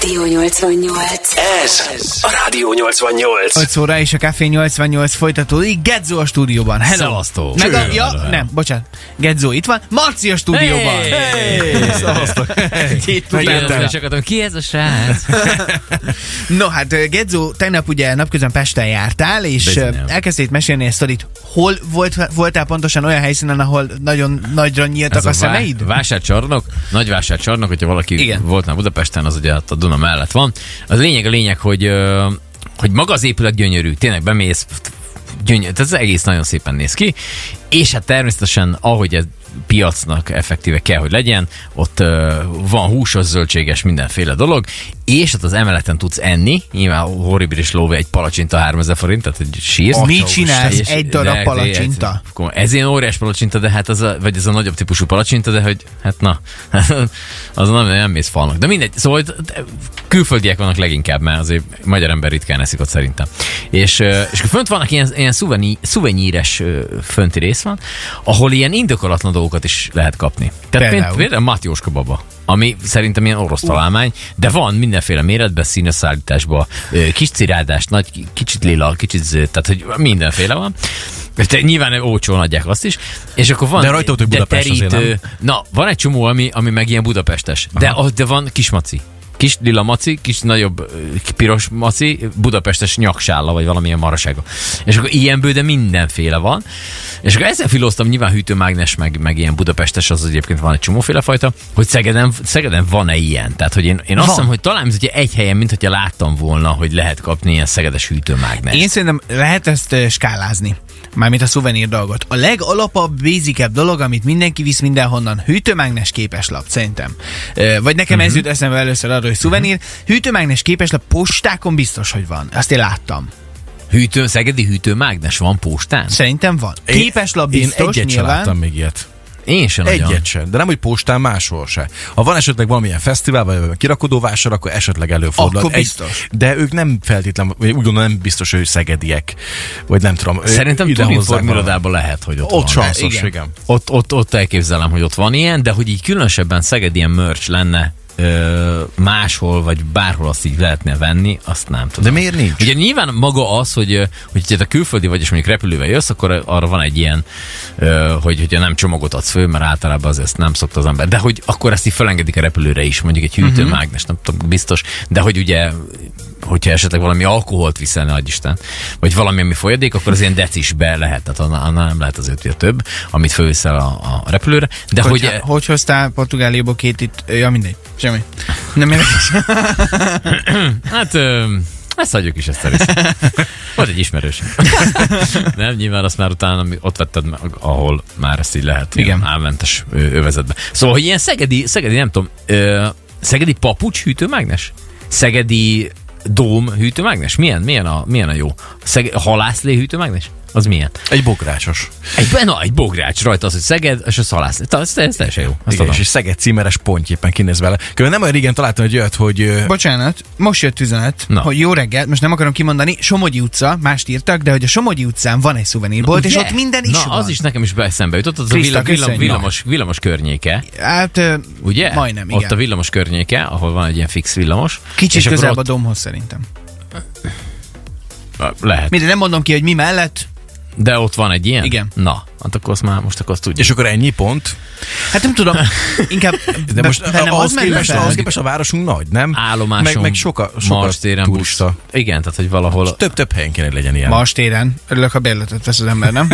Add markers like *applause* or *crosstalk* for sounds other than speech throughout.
Rádió 88. Ez a Rádió 88. 8 óra és a Café 88 folytatódik. Gedzo a stúdióban. Hello. Szevasztok. Meg a, ja, nem, bocsánat. Gedzo itt van. Marci a stúdióban. Hey! Szevasztok. Megjöttem. utána. És akartam, ki ez a srác? *laughs* No, hát Gedzo, tegnap ugye napközben Pesten jártál, és Bizonyám. elkezdték mesélni ezt sztorit. Hol volt, voltál pontosan olyan helyszínen, ahol nagyon nagyra nyíltak a, szemeid? Vá- vásárcsarnok, nagy vásárcsarnok, hogyha valaki Igen. Volt már Budapesten, az ugye a Duna mellett van. Az lényeg a lényeg, hogy, hogy maga az épület gyönyörű, tényleg bemész, gyönyörű, ez egész nagyon szépen néz ki, és hát természetesen, ahogy ez piacnak effektíve kell, hogy legyen, ott van húsos, zöldséges, mindenféle dolog, és ott az emeleten tudsz enni, nyilván horribilis lóvé egy palacsinta 3000 forint, tehát egy sírsz. Mit csinálsz? És- Egy darab palacsinta? Ez, ilyen óriás palacsinta, de hát az a, vagy ez a nagyobb típusú palacsinta, de hogy, hát na, *laughs* az nem, nem mész falnak. De mindegy, szóval hogy külföldiek vannak leginkább, mert azért magyar ember ritkán eszik ott szerintem. És, és fönt vannak ilyen, ilyen ö, fönti rész van, ahol ilyen indokolatlan dolgokat is lehet kapni. Tehát Például? például, Mátyóska baba ami szerintem ilyen orosz találmány, de van mindenféle méretben, színes szállításban, ö, kis cirádás, nagy, ki- kicsit lila, kicsit zöld, tehát hogy mindenféle van. Te, nyilván olcsón adják azt is. És akkor van De rajta hogy Budapest azért nem. Na, van egy csomó, ami, ami meg ilyen budapestes. De, de van kismaci. Kis lila maci, kis nagyobb piros maci, budapestes nyaksálla, vagy valamilyen marasága. És akkor ilyenből, de mindenféle van. És akkor ezzel filóztam, nyilván hűtőmágnes, meg, meg ilyen budapestes, az egyébként van egy csomóféle fajta, hogy Szegeden, Szegeden van-e ilyen? Tehát, hogy én, én azt hiszem, hogy talán ugye egy helyen, mint hogyha láttam volna, hogy lehet kapni ilyen szegedes hűtőmágnes. Én szerintem lehet ezt skálázni. Mármint a szuvenír dolgot. A legalapabb, basicebb dolog, amit mindenki visz mindenhonnan, hűtőmágnes képeslap, szerintem. Ö, Vagy nekem Mhm. ez jut eszembe először arról, hogy szuvenír. Hűtőmágnes képeslap postákon biztos, hogy van. Azt én láttam. Hűtő, szegedi hűtőmágnes van postán? Szerintem van. Képeslap biztos, Én egyet nyilván. láttam még ilyet. Én sem nagyon. Egyet sem. De nem, hogy postán máshol se. Ha van esetleg valamilyen fesztivál, vagy kirakodó vásár, akkor esetleg előfordul. Akkor biztos. de ők nem feltétlenül, vagy úgy gondolom nem biztos, hogy szegediek. Vagy nem tudom. Szerintem ide hozzák turinformirodában lehet, hogy ott, Ott van. sanszos, igen. igen. Ott, ott, ott elképzelem, hogy ott van ilyen, de hogy így különösebben Szeged ilyen merch lenne ö, máshol, vagy bárhol azt így lehetne venni, azt nem tudom. De miért nincs? Ugye nyilván maga az, hogy, hogy te külföldi vagy, és mondjuk repülővel jössz, akkor arra van egy ilyen, ö, hogy hogyha nem csomagot adsz föl, mert általában az ezt nem szokta az ember. De hogy akkor ezt így felengedik a repülőre is, mondjuk egy hűtőmágnes, nem tudom, biztos. De hogy ugye hogyha esetleg valami alkoholt viszel, adj Isten, vagy valami, ami folyadék, akkor az ilyen decisbe lehet, tehát annál, nem lehet azért ugye több, amit fölviszel a, a repülőre. De hogy, hogy, hogy, hogy hoztál Portugáliából két itt, ja mindegy, semmi. Nem érdekes. *coughs* hát ö, ezt hagyjuk is ezt a részt. Volt egy ismerős. *laughs* nem, nyilván azt már utána ott vetted, meg, ahol már ezt így lehet. Igen. Álmentes övezetbe. Szóval, hogy ilyen szegedi, szegedi nem tudom, ö, szegedi papucs hűtőmágnes? Szegedi dóm hűtőmágnes? Milyen, milyen, a, milyen a jó? Szeg, halászlé hűtőmágnes? Az milyen? Egy bográcsos. Egy, na, egy bogrács rajta az, hogy Szeged, és a szalászlé. Ta- Ez, ez teljesen jó. Azt Igen, tudom. és egy Szeged címeres pontjéppen kinéz vele. Különben nem olyan régen találtam egy olyat, hogy Bocsánat, most jött üzenet, Na. hogy jó reggelt, most nem akarom kimondani, Somogyi utca, mást írtak, de hogy a Somogyi utcán van egy szuvenírbolt, és ott minden is Na, van. az is nekem is be eszembe jutott, az a Krista, villam, villam, köszönjük. villamos, villamos környéke. Hát, Ugye? Majdnem, Ott igen. a villamos környéke, ahol van egy ilyen fix villamos. kicsit közelebb a ott, domhoz szerintem. Lehet. Minden nem mondom ki, hogy mi mellett. De ott van egy ilyen? Igen. Na, hát akkor azt már most akkor azt tudjuk. és akkor ennyi pont. Hát nem tudom, inkább De most be- bennem ahhoz az képest, fel. ahhoz képest a városunk nagy, nem? Állomáson, Meg, meg soka, soka Marstéren, turista. busz. Igen, tehát hogy valahol... Több-több helyen kéne, legyen ilyen. Mars téren. Örülök, ha bérletet vesz az ember, nem?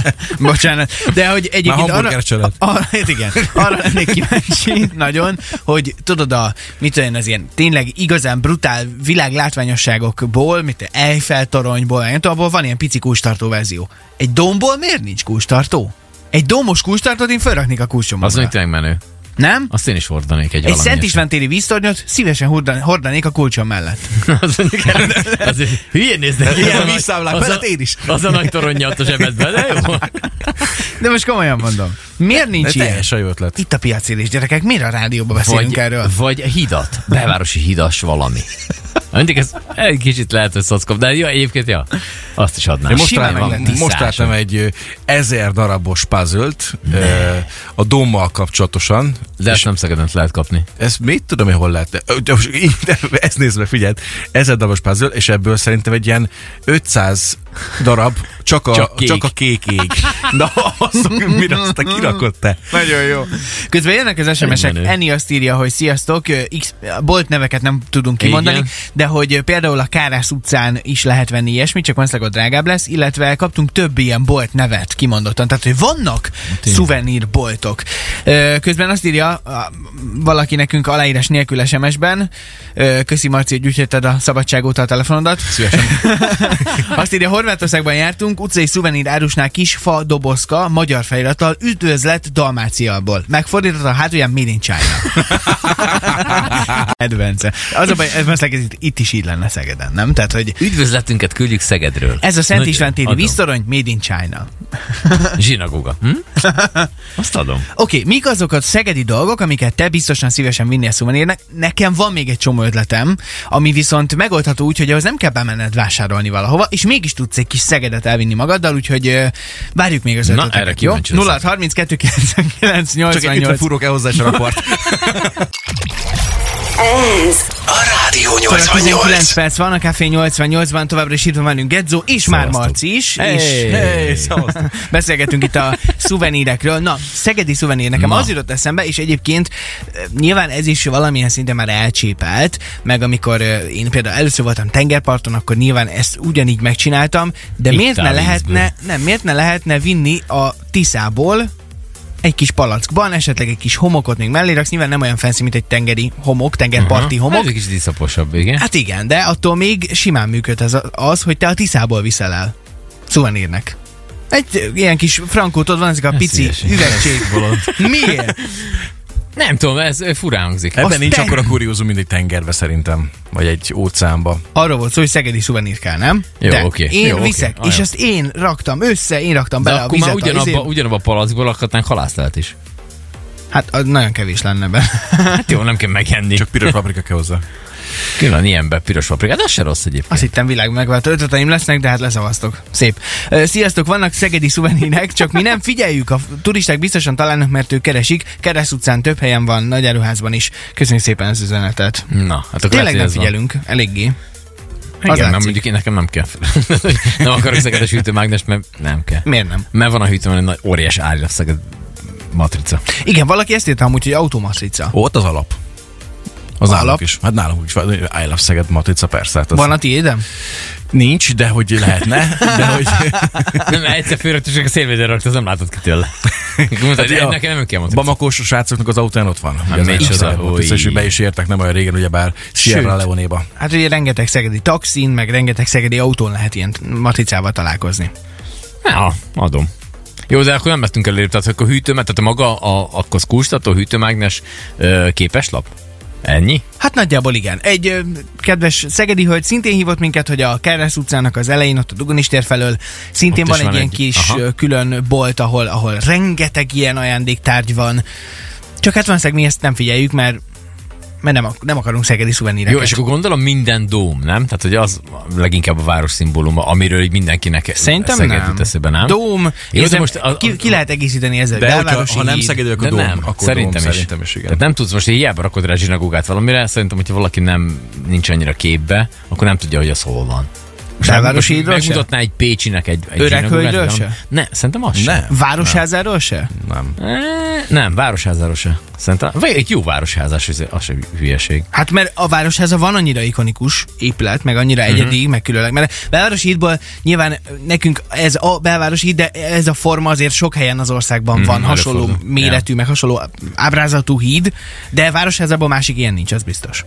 *laughs* Bocsánat. De hogy egyébként Már arra, hamburger család. arra, hát igen, arra lennék kíváncsi nagyon, hogy tudod a, mit tudom az ilyen tényleg igazán brutál világlátványosságokból, mint Eiffel toronyból, nem tudom, abból van ilyen pici kulcstartó verzió. Egy domból miért nincs kulcstartó? Egy domos kulcstartót én felraknék a Az kulcsomóra. még tényleg menő. Nem? Azt én is hordanék egy Egy Szent István téri víztornyot szívesen hordan, hordanék a kulcsom mellett. *laughs* az, *laughs* az, hülyén néznek. Ilyen Az az a- mellett én is. Az a nagy toronja ott a zsebedben, de jó. *laughs* De most komolyan mondom. Miért De nincs ilyen? teljesen jó ötlet. Itt a piacélés, gyerekek, miért a rádióban beszélünk Vagy, erről? vagy hidat, belvárosi hidas valami. Mindig ez egy kicsit lehet, hogy szockop, de jó, egyébként, ja, azt is adnám. Én most, lenne. most láttam egy, ezer darabos puzzle-t ö, a dommal kapcsolatosan. De ezt nem Szegeden lehet kapni. ezt mit tudom én, hol lehet. *laughs* Ezt nézve, figyeld, ezer darabos puzzle, és ebből szerintem egy ilyen 500 darab csak a, Csak kék. csak a kék ég. *laughs* Na, azt, mire azt te kirakod te? Nagyon jó. Közben jönnek az SMS-ek, menő. Eni azt írja, hogy sziasztok, X, bolt neveket nem tudunk kimondani, Igen. de hogy például a Kárász utcán is lehet venni ilyesmit, csak valószínűleg ott drágább lesz, illetve kaptunk több ilyen bolt nevet kimondottan, tehát hogy vannak szuvenírboltok. Ö, Közben azt írja valaki nekünk aláírás nélkül SMS-ben, köszi Marci, hogy úgy jötted a szabadság óta a telefonodat. Szívesen. *laughs* Azt írja, Horvátországban jártunk, utcai szuvenír árusnál kis fa dobozka, magyar felirattal, üdvözlet Dalmáciából. Megfordított a hátulján Made in China. *laughs* Edvence. Az a baj, ez itt, itt is így lenne Szegeden, nem? Tehát, hogy Üdvözletünket küldjük Szegedről. ez a Szent István adom. víztorony Made in China. *laughs* *laughs* Zsinagoga. Hm? Azt adom. Oké, okay, mik azok a szegedi dolgok, amiket te biztosan szívesen vinnél szuvenírnek? Nekem van még egy csomó ötletem, ami viszont megoldható úgy, hogy ahhoz nem kell bemenned vásárolni valahova, és mégis tudsz egy kis Szegedet elvinni magaddal, úgyhogy várjuk még az Na, ötleteket, erre jó? kíváncsi leszek. 0 32 99 Csak egy 88 furok el hozzá. Ez A Rádió Szóval 19 88. perc van, a Café 88-ban továbbra is itt van velünk Gedzo, és már Szevasztok. Marci is. Hey. És Hey, beszélgetünk itt a szuvenírekről. Na, szegedi szuvenír nekem Na. az jutott eszembe, és egyébként eh, nyilván ez is valamilyen szinten már elcsépelt, meg amikor eh, én például először voltam tengerparton, akkor nyilván ezt ugyanígy megcsináltam, de Itt miért ne lehetne, nem, miért ne lehetne vinni a Tiszából egy kis palackban, esetleg egy kis homokot még mellé raksz, nyilván nem olyan fancy, mint egy tengeri homok, tengerparti homok, Ez egy kicsit diszaposabb, igen. Hát igen, de attól még simán működ az, az hogy te a Tiszából viszel el szuvenírnek. Egy ilyen kis frankótod van, ezek a pici üvegcsék. Miért? *laughs* Nem tudom, ez furán hangzik. Ebben Azt nincs te- akkor a kuriózum, mint egy tengerbe szerintem. Vagy egy óceánba. Arról volt szó, hogy szegedi szuvenír kell, nem? Jó, oké. Én Jó, viszek, és Ajaj. azt én raktam össze, én raktam De bele a akkor vizet. már a ugyanabba, izé- ugyanabba a palackból lakhatnánk halászlát is. Hát az nagyon kevés lenne be. Hát jó, nem kell megenni. Csak piros paprika kell hozzá. Külön ilyenbe piros paprikát, ez se rossz egyébként. Azt hittem világ megváltó ötleteim lesznek, de hát leszavaztok. Szép. Sziasztok, vannak szegedi szuvenírek, csak mi nem figyeljük, a turisták biztosan találnak, mert ők keresik. Kereszt utcán több helyen van, nagy áruházban is. Köszönjük szépen az üzenetet. Na, hát akkor Tényleg nem ez van. figyelünk, eléggé. Az Igen, nem mondjuk én nekem nem kell. *laughs* nem akarok szegedes hűtőmágnest, mert nem kell. Miért nem? Mert van a hűtőben egy nagy óriás árja szeged matrica. Igen, valaki ezt írta amúgy, hogy automatrica. Ó, ott az alap. Az Alap? nálunk is. Hát nálunk is van. I love Szeged matrica, persze. Hát az Van a tiédem? Nincs, de hogy lehetne. De hogy... Nem, egyszer és a szélvédőre rakta, az nem látott ki tőle. Mondta, hogy ja, nekem nem kell matrica. Bamakós srácoknak az autóján ott van. Ugye Hát az matrica, és új. be is értek nem olyan régen, ugyebár Sierra Leone-ba. Hát ugye rengeteg szegedi taxin, meg rengeteg szegedi autón lehet ilyen matricával találkozni. Ja, adom. Jó, de akkor nem vettünk előbb, tehát akkor hűtőmet, tehát a maga a, akkor az kulcstató hűtőmágnes ö, képeslap? Ennyi? Hát nagyjából igen. Egy ö, kedves szegedi hölgy szintén hívott minket, hogy a Keres utcának az elején, ott a Dugonis tér felől szintén Ott van egy van ilyen egy- kis aha. külön bolt, ahol, ahol rengeteg ilyen ajándéktárgy van. Csak hát valószínűleg mi ezt nem figyeljük, mert mert nem, nem akarunk szegedi szuveníreket. Jó, és akkor gondolom minden dóm, nem? Tehát, hogy az leginkább a város szimbóluma, amiről így mindenkinek Szerintem Szeged nem. eszébe, nem? Dóm, Jó, de most a- ki, ki, lehet egészíteni ezzel, De hogyha, ha nem. Szeged, akkor dóm, nem, akkor szerintem dóm, is. Szerintem is, igen. Tehát nem tudsz most hiába rakod rá zsinagógát valamire, szerintem, hogyha valaki nem nincs annyira képbe, akkor nem tudja, hogy az hol van. Most Belvárosi most hídról se? Megmutatná egy Pécsinek egy, egy Öreg hölgyről se? Ne, szerintem az sem. Nem. Városházáról se? Nem. Eh, Nem, városházáról se. Szerintem, vagy egy jó városházás, az, az sem hülyeség. Hát mert a Városháza van annyira ikonikus épület, meg annyira Mhm. egyedi, uh-huh. meg különleg. Mert a belvárosi hídból nyilván nekünk ez a belvárosi híd, de ez a forma azért sok helyen az országban Mhm, van hasonló előfordul. méretű, meg hasonló ábrázatú híd, de Városházában másik ilyen nincs, az biztos.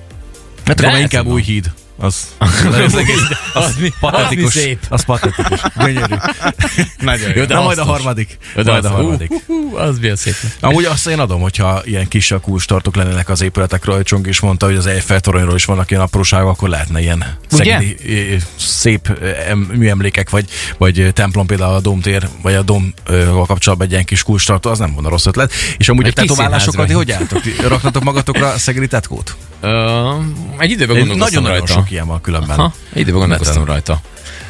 Hát akkor inkább új híd. *laughs* Az, az, egész, az, mi, patetikus. az mi szép. Az patetikus. Gyönyörű. Nagyon Jó, de Na majd a harmadik. Jó, de Majd a az, harmadik. az milyen szép. Amúgy azt én adom, hogyha ilyen kis kulcstartók lennének az épületekről, hogy Csong is mondta, hogy az Eiffel toronyról is vannak ilyen apróságok, akkor lehetne ilyen szegedi, szép műemlékek, vagy, vagy templom például a Domtér, vagy a Domval kapcsolatban egy ilyen kis kulcstartó, az nem volna rossz ötlet. És amúgy Egy a tetoválásokat, ti hogy álltok? Raknatok magatokra szegedi tetkót? Ö, egy időben gondolkoztam Nagyon-nagyon rajta. sok ilyen van különben. Ha, egy időben gondolkoztam rajta.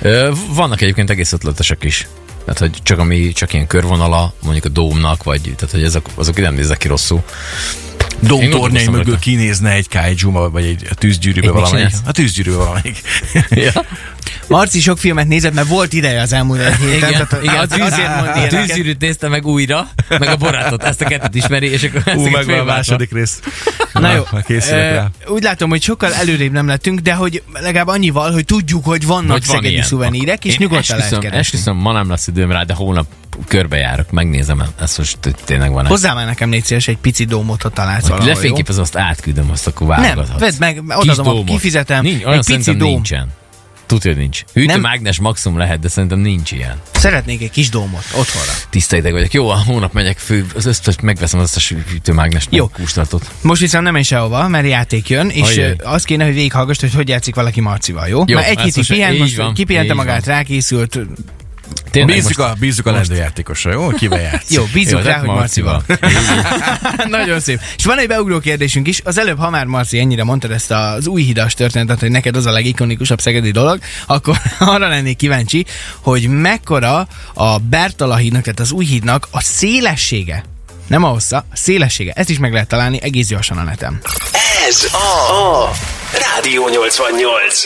Ö, vannak egyébként egész ötletesek is. Tehát, hogy csak ami csak ilyen körvonala, mondjuk a dómnak, vagy tehát, hogy ezek, azok nem néznek ki rosszul. Domtornyai mögül rajta. kinézne egy kaiju vagy egy tűzgyűrűbe valamelyik. A tűzgyűrűbe valamelyik. *laughs* Ja. Marci sok filmet nézett, mert volt ideje az elmúlt egy héten. Igen, tehát igen, az, azért mond a ilyeneket. tűzgyűrűt nézte meg újra, meg a barátot, ezt a kettőt ismeri, és akkor Ú, meg a második rész. Na jó, ö, rá. úgy látom, hogy sokkal előrébb nem lettünk, de hogy legalább annyival, hogy tudjuk, hogy vannak Hogy van szegedi szuvenírek, és Én nyugodtan lehet esküszöm, keresni. esküszöm, ma nem lesz időm rá, de hónap körbejárok, megnézem ezt most tényleg van Hozzá már nekem légy szíves egy pici dómot, ha találsz Hogy valahol, jó? lefényképezem, azt átküldöm, azt akkor Nem, válogathatsz. vedd meg, odaadom, a- kifizetem, Nincs, olyan egy pici dóm. nincsen. Tudja, hogy nincs. Hűtőmágnes maximum lehet, de szerintem nincs ilyen. Szeretnék egy kis dómot otthonra. Tiszta ideg vagyok. Jó, a hónap megyek fő, az összes, megveszem az összes hűtőmágnes Jó. kústartot. Most viszont nem is sehova, mert játék jön, és Ajaj. azt kéne, hogy végighallgass, hogy hogy játszik valaki Marcival, jó? Jó, Már egy ez hétig most pihent, most kipihente magát, van. rákészült. Tényleg Bízzuk most- a, bízzuk a lendőjátékosra, jó? Kivel *laughs* játsz? Jó, bízunk Jó, rá, tehát hogy Marcival. Marcival. *laughs* *laughs* Nagyon szép. És van egy beugró kérdésünk is. Az előbb, ha már Marci ennyire mondtad ezt az új hidas történetet, hogy neked az a legikonikusabb szegedi dolog, akkor arra lennék kíváncsi, hogy mekkora a Bertala hídnak, tehát az új hídnak a szélessége. Nem a hossza, a szélessége. Ezt is meg lehet találni egész gyorsan a neten. Ez a, a Rádió 88.